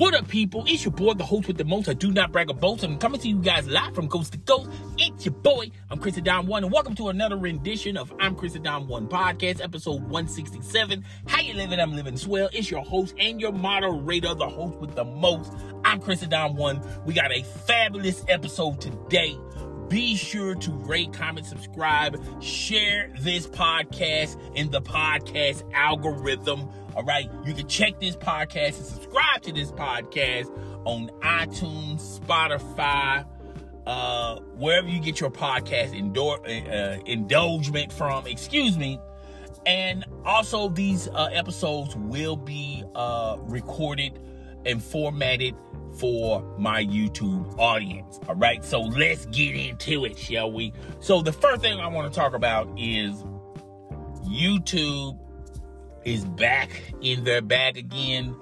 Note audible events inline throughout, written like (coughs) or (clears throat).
What up, people? It's your boy, the host with the most. I do not brag boast. I'm coming to you guys live from coast to coast. It's your boy. I'm Chris Don One, and welcome to another rendition of I'm Chris Don One podcast, episode 167. How you living? I'm living swell. It's your host and your moderator, the host with the most. I'm Chris Don One. We got a fabulous episode today. Be sure to rate, comment, subscribe, share this podcast in the podcast algorithm. All right. You can check this podcast and subscribe to this podcast on iTunes, Spotify, uh, wherever you get your podcast indor- uh, indulgement from. Excuse me. And also, these uh, episodes will be uh, recorded and formatted for my YouTube audience. All right, so let's get into it, shall we? So, the first thing I want to talk about is YouTube is back in their bag again.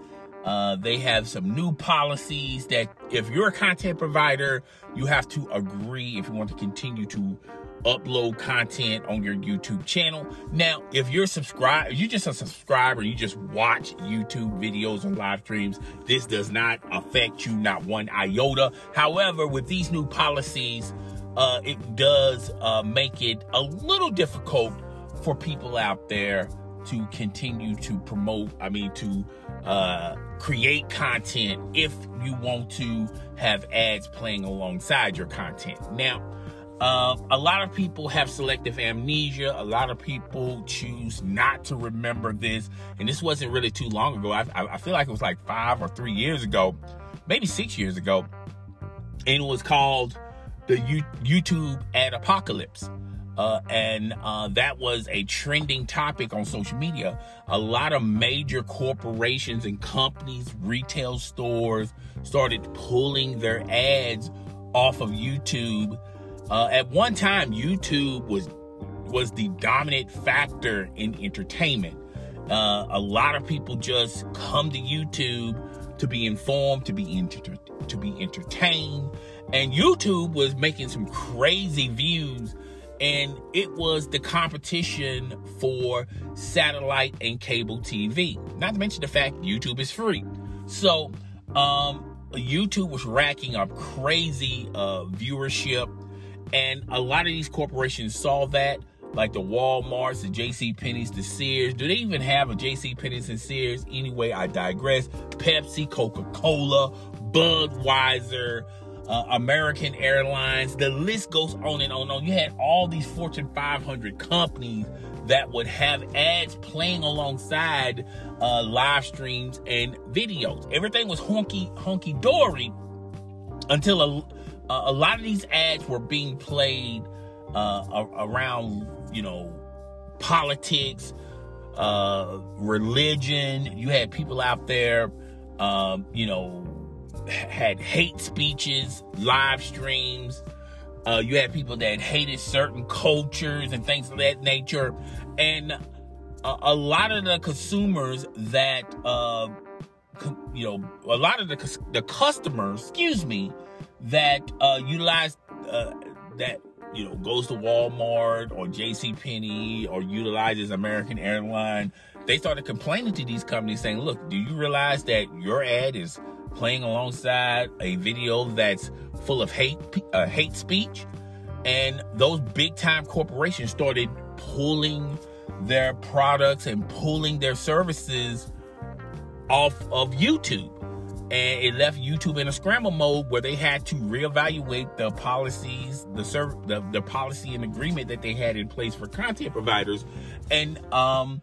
Uh, they have some new policies that if you're a content provider, you have to agree if you want to continue to upload content on your YouTube channel. Now, if you're subscribed, you're just a subscriber, you just watch YouTube videos and live streams, this does not affect you not one iota. However, with these new policies, uh, it does uh, make it a little difficult for people out there to continue to promote, I mean, to uh, create content if you want to have ads playing alongside your content. Now, uh, a lot of people have selective amnesia. A lot of people choose not to remember this. And this wasn't really too long ago. I, I, feel like it was like five or three years ago, maybe six years ago. And it was called the U- YouTube ad apocalypse. Uh, and uh, that was a trending topic on social media. A lot of major corporations and companies, retail stores, started pulling their ads off of YouTube. Uh, at one time, YouTube was was the dominant factor in entertainment. Uh, a lot of people just come to YouTube to be informed, to be inter- to be entertained, and YouTube was making some crazy views and it was the competition for satellite and cable TV. Not to mention the fact YouTube is free. So, um, YouTube was racking up crazy uh, viewership, and a lot of these corporations saw that, like the WalMarts, the J.C. Penney's, the Sears. Do they even have a J.C. Penney's and Sears? Anyway, I digress. Pepsi, Coca Cola, Budweiser uh, American Airlines. The list goes on and on and on. You had all these Fortune 500 companies that would have ads playing alongside uh, live streams and videos. Everything was honky honky dory until a, a lot of these ads were being played uh, around, you know, politics, uh, religion. You had people out there, um, you know, had hate speeches, live streams. Uh, you had people that hated certain cultures and things of that nature. And a, a lot of the consumers that, uh, you know, a lot of the, the customers, excuse me, that uh, utilize uh, that you know goes to Walmart or J.C. Penney or utilizes American Airline, they started complaining to these companies saying, "Look, do you realize that your ad is playing alongside a video that's full of hate uh, hate speech. And those big time corporations started pulling their products and pulling their services off of YouTube. And it left YouTube in a scramble mode where they had to reevaluate the policies, the serv- the, the policy and agreement that they had in place for content providers, and um,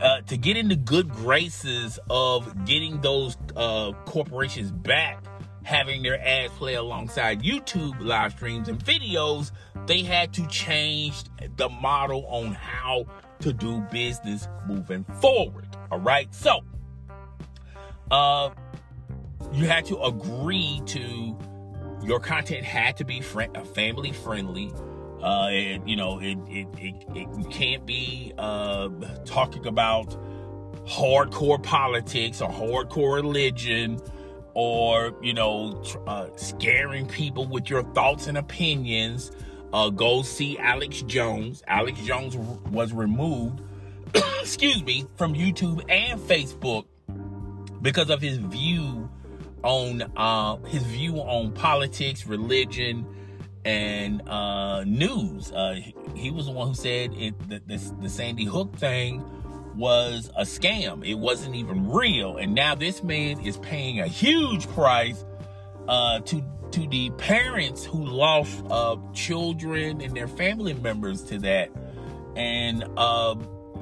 uh, to get into good graces of getting those uh, corporations back having their ads play alongside YouTube live streams and videos, they had to change the model on how to do business moving forward. All right. So, uh, you had to agree to your content had to be friend, family friendly uh, it, you know, it, it, it, it can't be uh, talking about hardcore politics or hardcore religion or, you know, uh, scaring people with your thoughts and opinions. Uh, go see Alex Jones. Alex Jones was removed, (coughs) excuse me, from YouTube and Facebook because of his view on uh, his view on politics, religion, and uh, news. Uh, he, was the one who said it, the, the, the Sandy Hook thing was a scam. It wasn't even real. And now this man is paying a huge price uh, to to the parents who lost uh, children and their family members to that. And uh,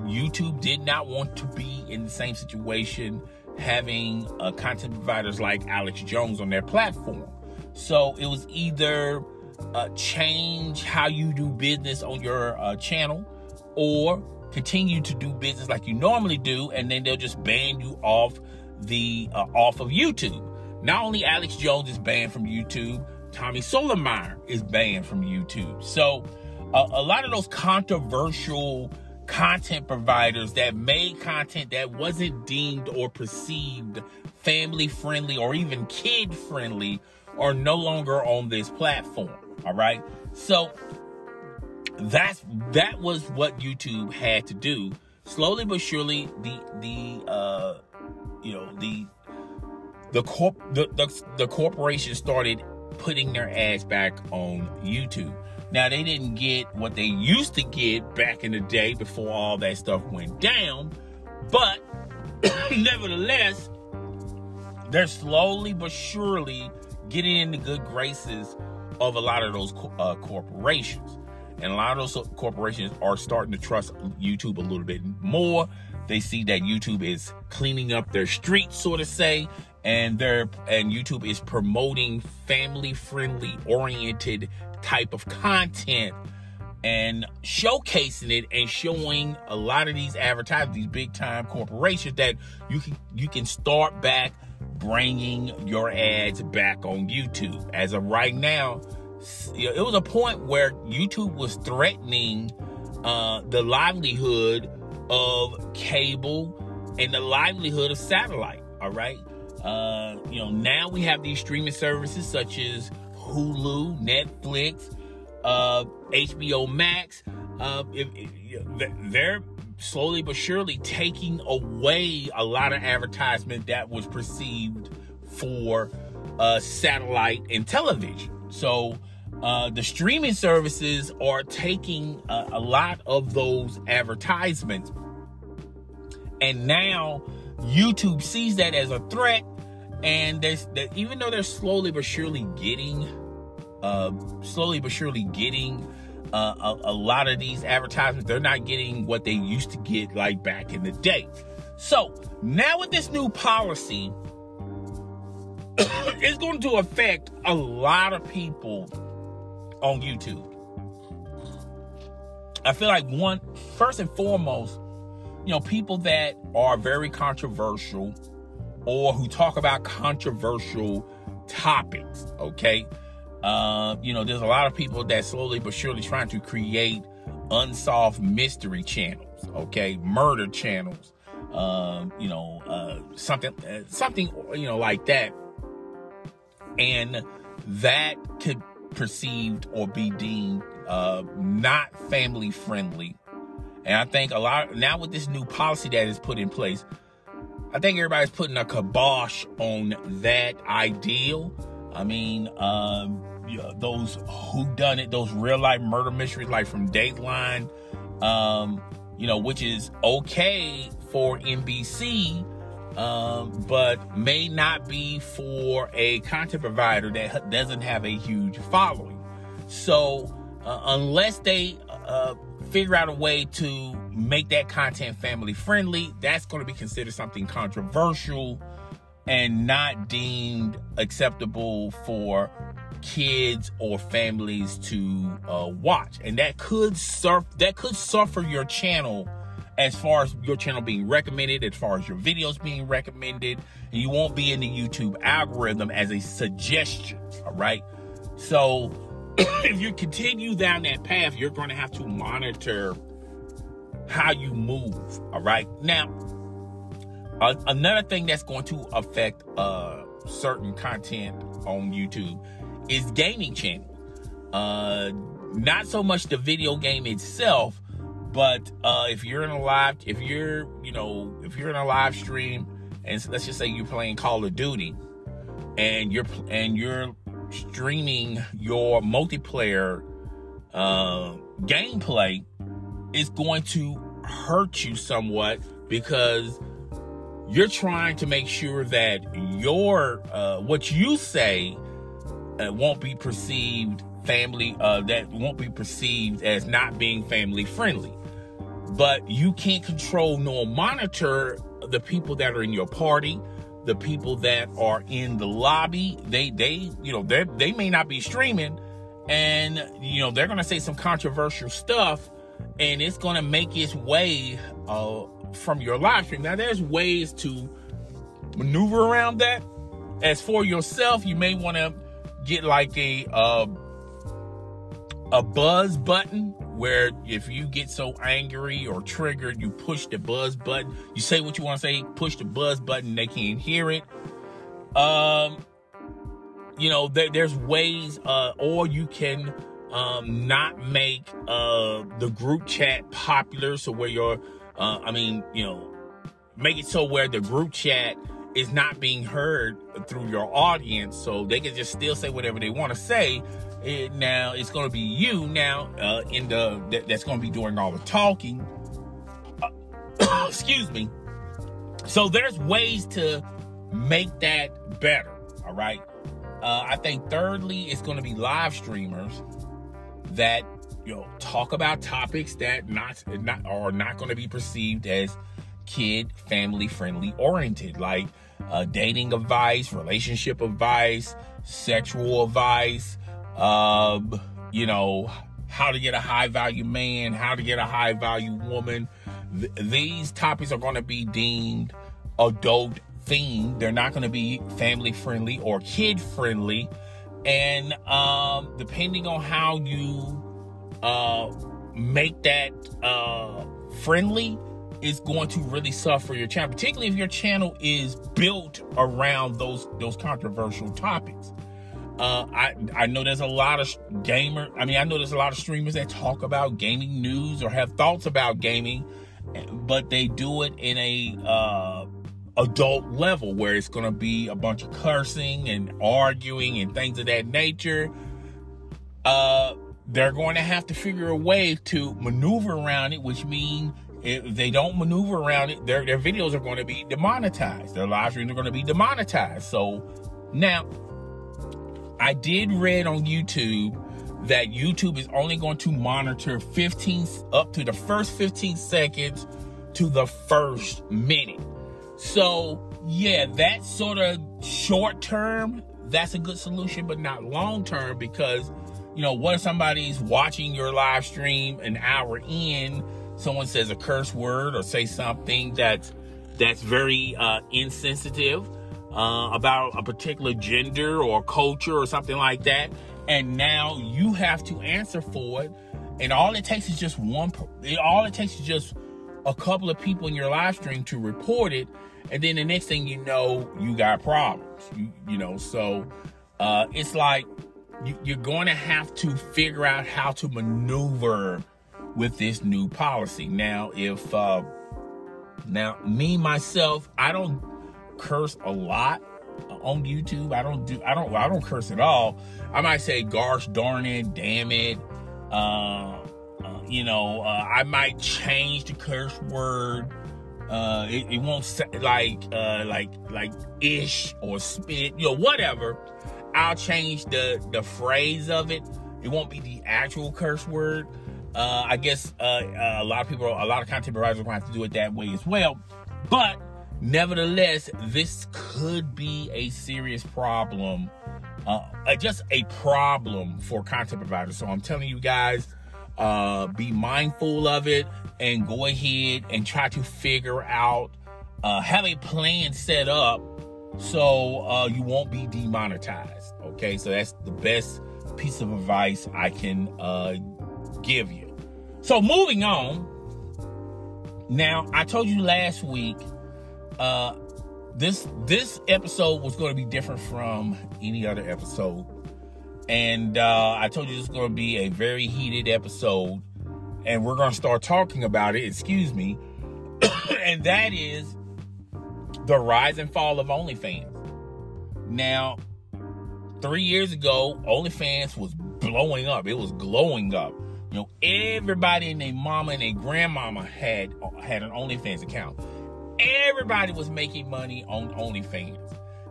YouTube did not want to be in the same situation having uh, content providers like Alex Jones on their platform. So it was either uh, change how you do business on your uh, channel or continue to do business like you normally do, and then they'll just ban you off the uh, off of YouTube. Not only Alex Jones is banned from YouTube, Tommy Sotomayor is banned from YouTube. So uh, a lot of those controversial content providers that made content that wasn't deemed or perceived family friendly or even kid friendly are no longer on this platform. All right. So that's that was what YouTube had to do. Slowly but surely, the the uh, you know the the corp the, the, the corporation started putting their ads back on YouTube. Now they didn't get what they used to get back in the day before all that stuff went down, but (coughs) nevertheless, they're slowly but surely getting in the good graces of a lot of those uh, corporations. And a lot of those corporations are starting to trust YouTube a little bit more. They see that YouTube is cleaning up their streets, so to say, and they're and YouTube is promoting family-friendly oriented type of content and showcasing it and showing a lot of these advertisers, these big time corporations that you can you can start back bringing your ads back on YouTube. As of right now, it was a point where YouTube was threatening uh, the livelihood of cable and the livelihood of satellite. All right. Uh, you know, now we have these streaming services such as Hulu, Netflix, uh, HBO Max. Uh, if, if, they're slowly but surely taking away a lot of advertisement that was perceived for uh, satellite and television. So uh, the streaming services are taking a, a lot of those advertisements. And now YouTube sees that as a threat. And there's that even though they're slowly but surely getting, uh, slowly but surely getting a, a lot of these advertisements, they're not getting what they used to get like back in the day. So now with this new policy, (coughs) it's going to affect a lot of people on YouTube. I feel like one, first and foremost, you know, people that are very controversial or who talk about controversial topics, okay? Uh, you know, there's a lot of people that slowly but surely trying to create unsolved mystery channels, okay? Murder channels, um, you know, uh, something, uh, something, you know, like that. And that could perceived or be deemed uh, not family friendly. And I think a lot now with this new policy that is put in place, I think everybody's putting a kibosh on that ideal. I mean, um, those who done it, those real life murder mysteries, like from Dateline, um, you know, which is okay for NBC, um, but may not be for a content provider that doesn't have a huge following. So, uh, unless they uh, figure out a way to make that content family friendly, that's going to be considered something controversial and not deemed acceptable for kids or families to uh, watch. And that could surf that could suffer your channel as far as your channel being recommended, as far as your videos being recommended, and you won't be in the YouTube algorithm as a suggestion. All right. So (coughs) if you continue down that path, you're going to have to monitor how you move. All right. Now, uh, another thing that's going to affect uh, certain content on YouTube is gaming channel. Uh, not so much the video game itself, but uh, if you're in a live, if you're, you know, if you're in a live stream and let's just say you're playing Call of Duty, and you're and you're streaming your multiplayer uh, gameplay, is going to hurt you somewhat because you're trying to make sure that your uh, what you say uh, won't be perceived family uh, that won't be perceived as not being family friendly but you can't control nor monitor the people that are in your party the people that are in the lobby they they you know they they may not be streaming and you know they're gonna say some controversial stuff and it's gonna make its way uh, from your live stream. Now, there's ways to maneuver around that. As for yourself, you may want to get like a uh, a buzz button where if you get so angry or triggered, you push the buzz button. You say what you want to say, push the buzz button. They can't hear it. Um, you know, there, there's ways, uh, or you can um, not make uh, the group chat popular, so where your uh, I mean, you know, make it so where the group chat is not being heard through your audience, so they can just still say whatever they want to say. It, now it's going to be you now uh, in the that, that's going to be doing all the talking. Uh, (coughs) excuse me. So there's ways to make that better. All right. Uh, I think thirdly, it's going to be live streamers that you know talk about topics that not not are not going to be perceived as kid family friendly oriented like uh, dating advice relationship advice sexual advice um, you know how to get a high value man how to get a high value woman. Th- these topics are going to be deemed adult themed. They're not going to be family friendly or kid friendly. And um, depending on how you uh, make that uh, friendly is going to really suffer your channel, particularly if your channel is built around those those controversial topics. Uh, I I know there's a lot of gamer. I mean, I know there's a lot of streamers that talk about gaming news or have thoughts about gaming, but they do it in a uh, adult level where it's going to be a bunch of cursing and arguing and things of that nature. Uh, they're going to have to figure a way to maneuver around it, which means if they don't maneuver around it, their, their videos are going to be demonetized. Their live streams are going to be demonetized. So now, I did read on YouTube that YouTube is only going to monitor 15 up to the first 15 seconds to the first minute. So, yeah, that sort of short term, that's a good solution, but not long term because you know, what if somebody's watching your live stream an hour in, someone says a curse word or say something that's that's very uh, insensitive uh, about a particular gender or culture or something like that, and now you have to answer for it, and all it takes is just one. All it takes is just a couple of people in your live stream to report it, and then the next thing you know, you got problems. You, you know, so uh, it's like you're going to have to figure out how to maneuver with this new policy. Now, if uh, now me myself, I don't curse a lot on YouTube. I don't do I don't I don't curse at all. I might say gosh darn it, damn it. Uh, uh, you know, uh, I might change the curse word. Uh, it, it won't say like uh, like like ish or spit, you know, whatever. I'll change the the phrase of it. It won't be the actual curse word. Uh, I guess uh, uh, a lot of people, a lot of content providers will have to do it that way as well. But nevertheless, this could be a serious problem, uh, uh, just a problem for content providers. So I'm telling you guys, uh, be mindful of it and go ahead and try to figure out, have a plan set up so uh, you won't be demonetized. Okay, so that's the best piece of advice I can uh, give you. So moving on. Now I told you last week uh, this this episode was going to be different from any other episode, and uh, I told you is going to be a very heated episode, and we're going to start talking about it. Excuse me, (coughs) and that is the rise and fall of OnlyFans. Now, three years ago, OnlyFans was blowing up. It was glowing up. You know, everybody and their mama and their grandmama had had an OnlyFans account. Everybody was making money on OnlyFans.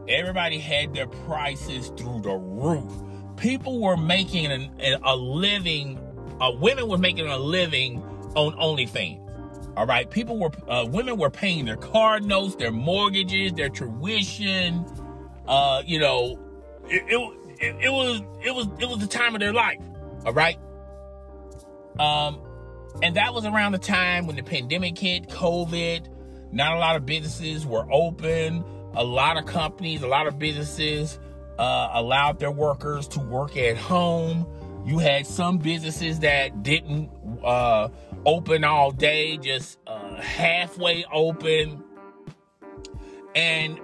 Everybody had their prices through the roof. People were making an, a living. Uh, women were making a living on OnlyFans. All right, people were uh, women were paying their car notes, their mortgages, their tuition. Uh, you know, it, it, it, was it was it was the time of their life. All right. Um, and that was around the time when the pandemic hit, COVID. Not a lot of businesses were open. A lot of companies, a lot of businesses uh, allowed their workers to work at home. You had some businesses that didn't uh, open all day, just uh, halfway open. And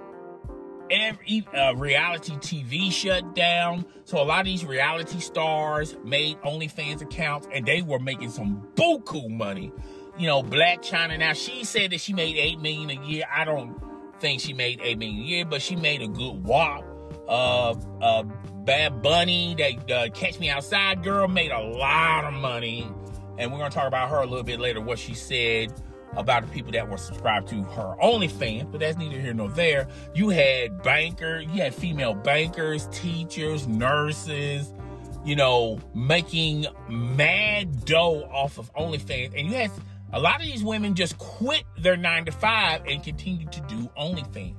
every uh, reality TV shut down. So a lot of these reality stars made OnlyFans accounts and they were making some buku money. You know, Blac Chyna. Now she said that she made eight million a year. I don't think she made eight million a year, but she made a good wop. Uh, uh, Bad Bunny, that uh, Catch Me Outside girl, made a lot of money, and we're gonna talk about her a little bit later. What she said about the people that were subscribed to her OnlyFans, but that's neither here nor there. You had banker, you had female bankers, teachers, nurses, you know, making mad dough off of OnlyFans. And you had a lot of these women just quit their nine to five and continue to do OnlyFans.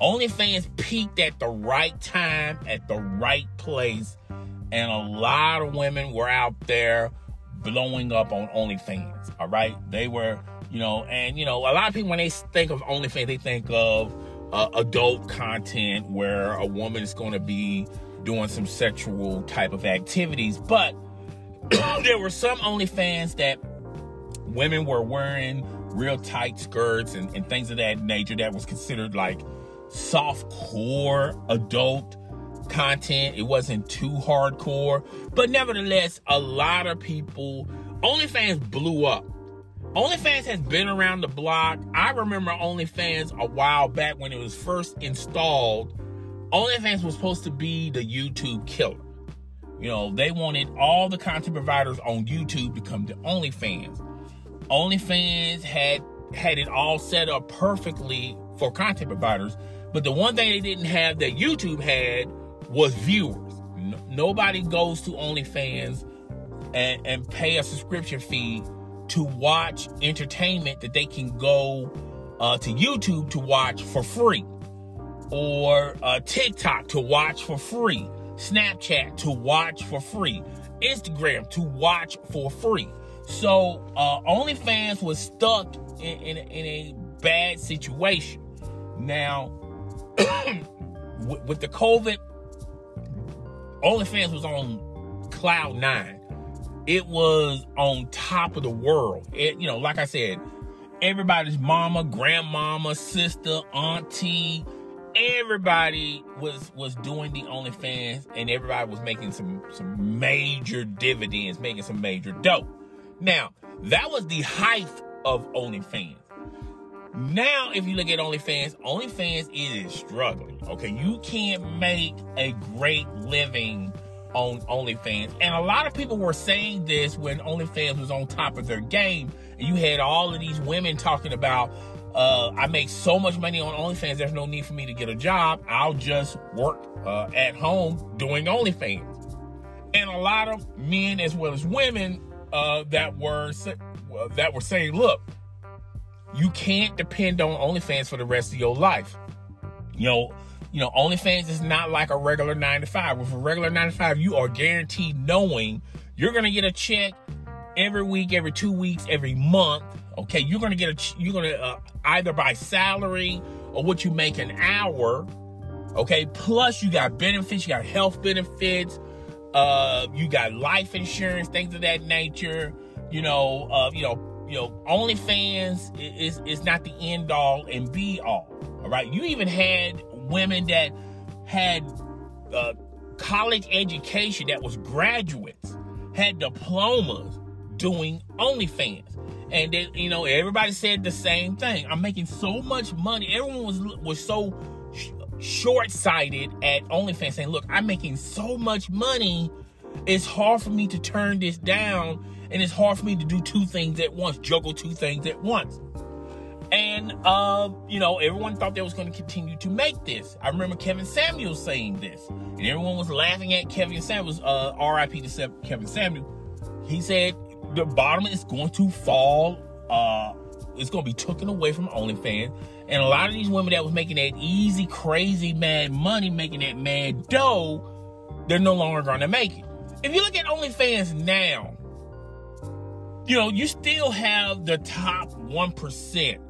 OnlyFans peaked at the right time, at the right place, and a lot of women were out there blowing up on OnlyFans. All right, they were you know, and you know, a lot of people when they think of OnlyFans, they think of uh, adult content where a woman is going to be doing some sexual type of activities. But (clears throat) there were some OnlyFans that women were wearing real tight skirts and, and things of that nature that was considered like soft core adult content. It wasn't too hardcore, but nevertheless, a lot of people OnlyFans blew up OnlyFans has been around the block. I remember OnlyFans a while back when it was first installed. OnlyFans was supposed to be the YouTube killer. You know, they wanted all the content providers on YouTube to come to OnlyFans. OnlyFans had had it all set up perfectly for content providers, but the one thing they didn't have that YouTube had was viewers. No, nobody goes to OnlyFans and, and pay a subscription fee to watch entertainment that they can go uh, to YouTube to watch for free, or uh, TikTok to watch for free, Snapchat to watch for free, Instagram to watch for free. So uh, OnlyFans was stuck in, in, in a bad situation. Now, (coughs) with, with the COVID, OnlyFans was on cloud nine it was on top of the world. It, you know, like I said, everybody's mama, grandmama, sister, auntie, everybody was was doing the OnlyFans, and everybody was making some some major dividends, making some major dough. Now, that was the height of OnlyFans. Now, if you look at OnlyFans, OnlyFans is struggling. Okay, you can't make a great living on OnlyFans. And a lot of people were saying this when OnlyFans was on top of their game. And you had all of these women talking about, uh, I make so much money on OnlyFans, there's no need for me to get a job. I'll just work uh, at home doing OnlyFans. And a lot of men as well as women uh, that were that were saying, look, you can't depend on OnlyFans for the rest of your life. You know, you know, OnlyFans is not like a regular nine to five. With a regular nine to five, you are guaranteed knowing you're gonna get a check every week, every two weeks, every month. Okay, you're gonna get a you're gonna uh, either by salary or what you make an hour. Okay, plus you got benefits, you got health benefits, uh, you got life insurance, things of that nature. You know, uh, you know, you know, OnlyFans is is not the end all and be all. All right, you even had women that had uh, college education that was graduates, had diplomas doing OnlyFans. and then you know everybody said the same thing. I'm making so much money. Everyone was was so sh- short sighted at OnlyFans, saying, "Look, I'm making so much money. It's hard for me to turn this down, and it's hard for me to do two things at once, juggle two things at once." And uh, you know, everyone thought they was going to continue to make this. I remember Kevin Samuels saying this, and everyone was laughing at Kevin Samuels. Uh, R.I.P. to Kevin Samuel. He said the bottom is going to fall. Uh, it's going to be taken away from OnlyFans, and a lot of these women that was making that easy, crazy, mad money, making that mad dough, they're no longer going to make it. If you look at OnlyFans now, you know you still have the top one percent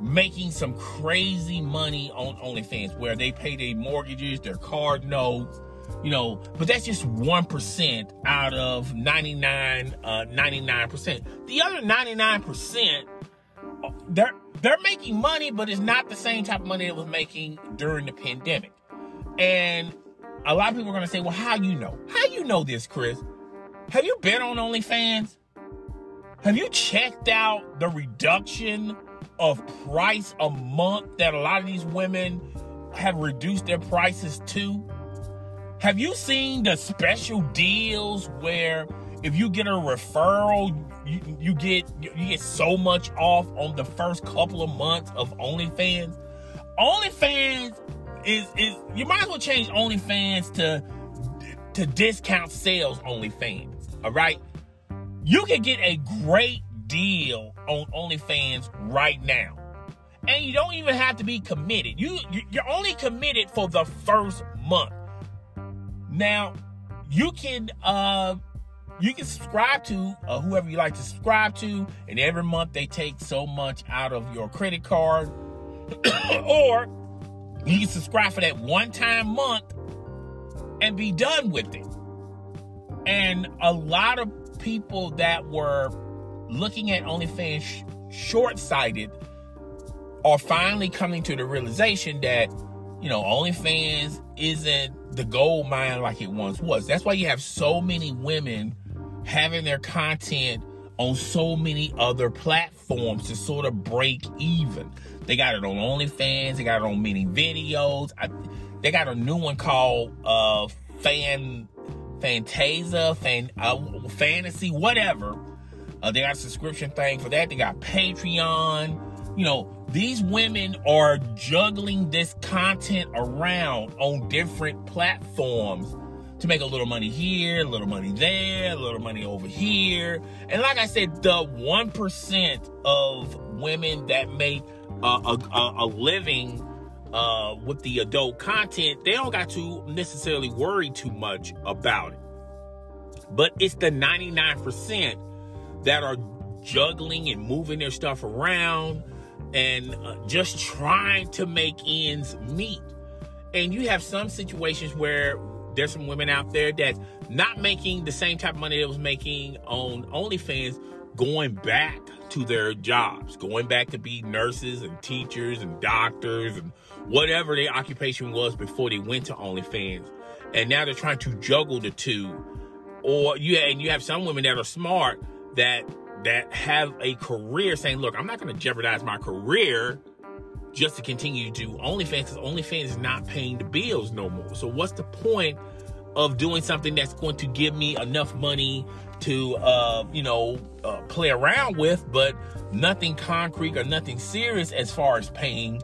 making some crazy money on OnlyFans where they pay their mortgages, their card notes, you know, but that's just 1% out of 99, uh, 99%. The other 99%, they're, they're making money, but it's not the same type of money it was making during the pandemic. And a lot of people are going to say, well, how you know? How you know this, Chris? Have you been on OnlyFans? Have you checked out the reduction of price a month that a lot of these women have reduced their prices to? Have you seen the special deals where if you get a referral, you, you get you get so much off on the first couple of months of OnlyFans? OnlyFans is is you might as well change OnlyFans to to discount sales OnlyFans. All right, you can get a great deal on OnlyFans right now. And you don't even have to be committed. You you're only committed for the first month. Now, you can uh you can subscribe to uh, whoever you like to subscribe to, and every month they take so much out of your credit card, (coughs) or you can subscribe for that one time month and be done with it. And a lot of people that were looking at OnlyFans sh- short sighted are finally coming to the realization that, you know, OnlyFans isn't the gold mine like it once was. That's why you have so many women having their content on so many other platforms to sort of break even. They got it on OnlyFans, they got it on many videos. I, they got a new one called uh, Fan Fantasia, Fan uh, Fantasy, whatever uh, they got a subscription thing for that. They got Patreon. You know, these women are juggling this content around on different platforms to make a little money here, a little money there, a little money over here. And like I said, the 1% of women that make uh, a, a, living uh, with the adult content, they don't got to necessarily worry too much about it. But it's the 99% that are juggling and moving their stuff around and uh, just trying to make ends meet. And you have some situations where there's some women out there that's not making the same type of money they was making on OnlyFans, going back to their jobs, going back to be nurses and teachers and doctors and whatever their occupation was before they went to OnlyFans. And now they're trying to juggle the two. Or you and you have some women that are smart that that have a career saying, look, I'm not going to jeopardize my career just to continue to do OnlyFans because OnlyFans is not paying the bills no more. So what's the point of doing something that's going to give me enough money to, uh, you know, uh, play around with, but nothing concrete or nothing serious as far as paying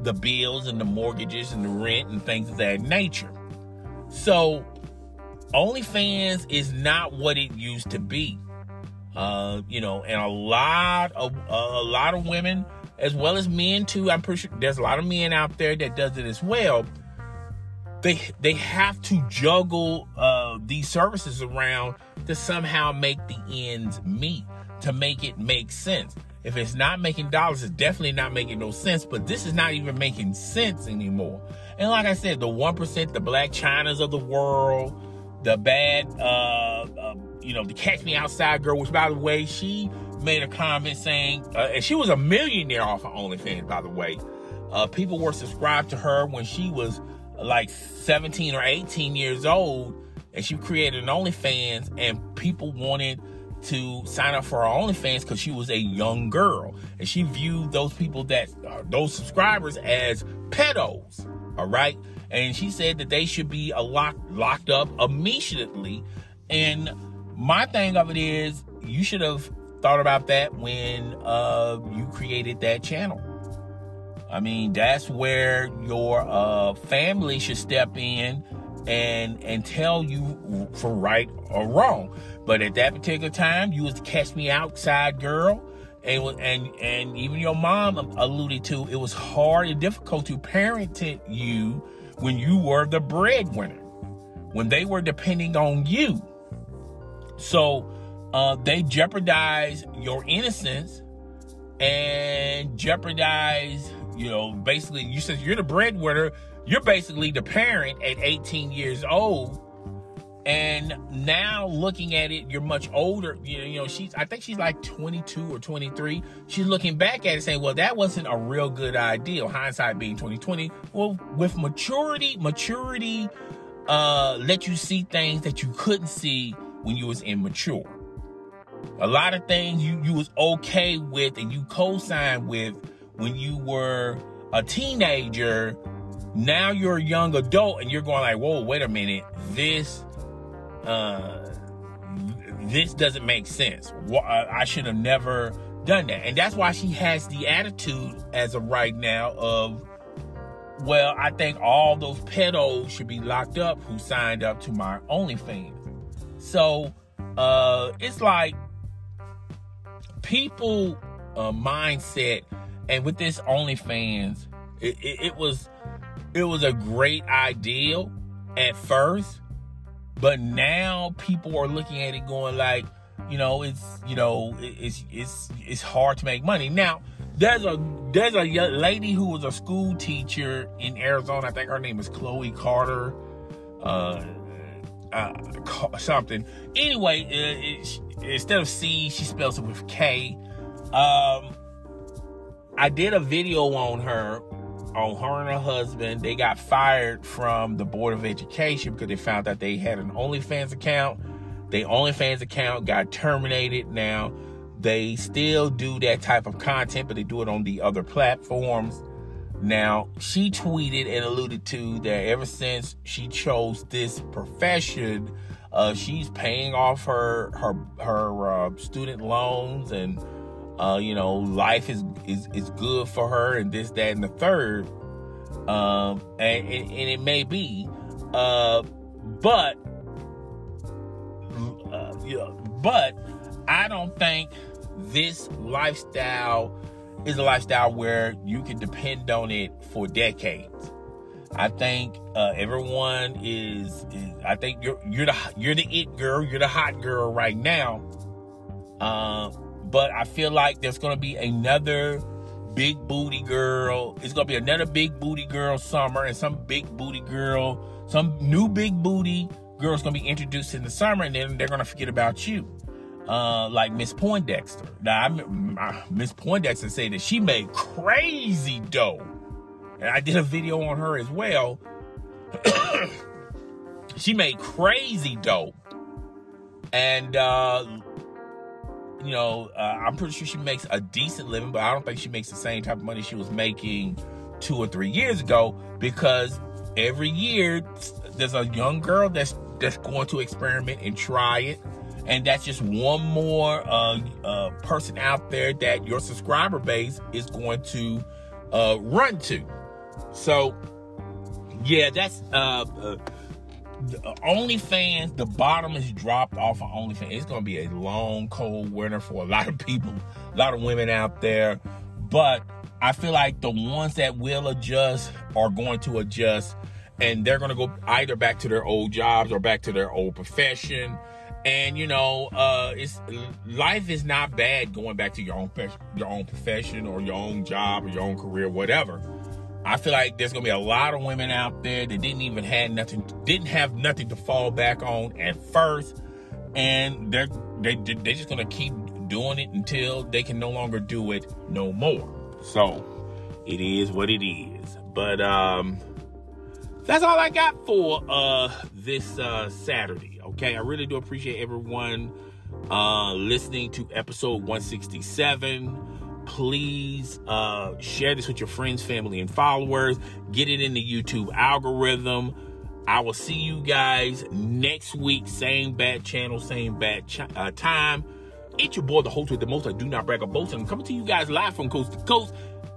the bills and the mortgages and the rent and things of that nature. So OnlyFans is not what it used to be. Uh, you know, and a lot of uh, a lot of women, as well as men too. I'm pretty sure there's a lot of men out there that does it as well. They they have to juggle uh, these services around to somehow make the ends meet, to make it make sense. If it's not making dollars, it's definitely not making no sense. But this is not even making sense anymore. And like I said, the one percent, the Blac Chynas of the world, the bad uh, uh you know, the Catch Me Outside girl, which by the way, she made a comment saying, uh, and she was a millionaire off of OnlyFans, by the way. Uh, people were subscribed to her when she was like 17 or 18 years old, and she created an OnlyFans, and people wanted to sign up for her OnlyFans because she was a young girl and she viewed those people that uh, those subscribers as pedos. All right, and she said that they should be a lock, locked up immediately. And my thing of it is, you should have thought about that when uh, you created that channel. I mean, that's where your uh, family should step in and and tell you for right or wrong. But at that particular time, you was catch me outside girl, and and and even your mom alluded to it was hard and difficult to parent you when you were the breadwinner, when they were depending on you. So uh, they jeopardize your innocence and jeopardize you know, basically, you said you're the breadwinner. You're basically the parent at 18 years old. And now looking at it, you're much older. You know, you know, she's I think she's like 22 or 23. She's looking back at it saying, well, that wasn't a real good idea. Hindsight being 2020. Well, with maturity, maturity uh let you see things that you couldn't see when you was immature. A lot of things you you was okay with and you co-signed with when you were a teenager, now you're a young adult and you're going like, whoa, wait a minute, this, uh, this doesn't make sense. I should have never done that. And that's why she has the attitude as of right now of, well, I think all those pedos should be locked up who signed up to my OnlyFans. So, uh, it's like people uh, mindset and with this OnlyFans, it, it, it was it was a great idea at first, but now people are looking at it going like, you know, it's you know, it's it's it's hard to make money. Now, there's a there's a lady who was a school teacher in Arizona. I think her name is Chloe Carter, uh, uh something. Anyway, uh, it, instead of C, she spells it with K. Um, I did a video on her, on her and her husband. They got fired from the Board of Education because they found that they had an OnlyFans account. The OnlyFans account got terminated. Now they still do that type of content, but they do it on the other platforms. Now, she tweeted and alluded to that ever since she chose this profession, uh, she's paying off her her her uh, student loans and uh, you know, life is, is is good for her and this, that, and the third. Um, and, and, and it may be, uh, but, uh, yeah, but I don't think this lifestyle is a lifestyle where you can depend on it for decades. I think uh, everyone is, is, I think you're you're the you're the it girl, you're the hot girl right now. Uh, but I feel like there's gonna be another big booty girl. It's gonna be another big booty girl summer, and some big booty girl, some new big booty girl's gonna be introduced in the summer, and then they're gonna forget about you. Uh, like Miss Poindexter. Now, Miss Poindexter said that she made crazy dough, and I did a video on her as well. (coughs) she made crazy dough, and uh, you know, uh, I'm pretty sure she makes a decent living, but I don't think she makes the same type of money she was making two or three years ago because every year there's a young girl that's that's going to experiment and try it, and that's just one more uh, uh, person out there that your subscriber base is going to uh, run to. So, yeah, that's uh, uh OnlyFans, the bottom is dropped off of OnlyFans. It's going to be a long, cold winter for a lot of people, a lot of women out there. But I feel like the ones that will adjust are going to adjust and they're going to go either back to their old jobs or back to their old profession. And you know, uh, it's life is not bad going back to your own your own profession or your own job or your own career, whatever. I feel like there's gonna be a lot of women out there that didn't even have nothing, didn't have nothing to fall back on at first, and they're they they're just gonna keep doing it until they can no longer do it no more. So it is what it is. But um, that's all I got for uh this uh Saturday. Okay, I really do appreciate everyone uh, listening to episode 167. Please uh, share this with your friends, family, and followers. Get it in the YouTube algorithm. I will see you guys next week. Same bad channel, same bad ch- uh, time. It's your boy, the host with the most. I do not brag or boast. I'm coming to you guys live from coast to coast.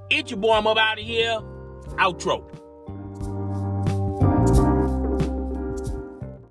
It's your boy. I'm up out of here. Outro.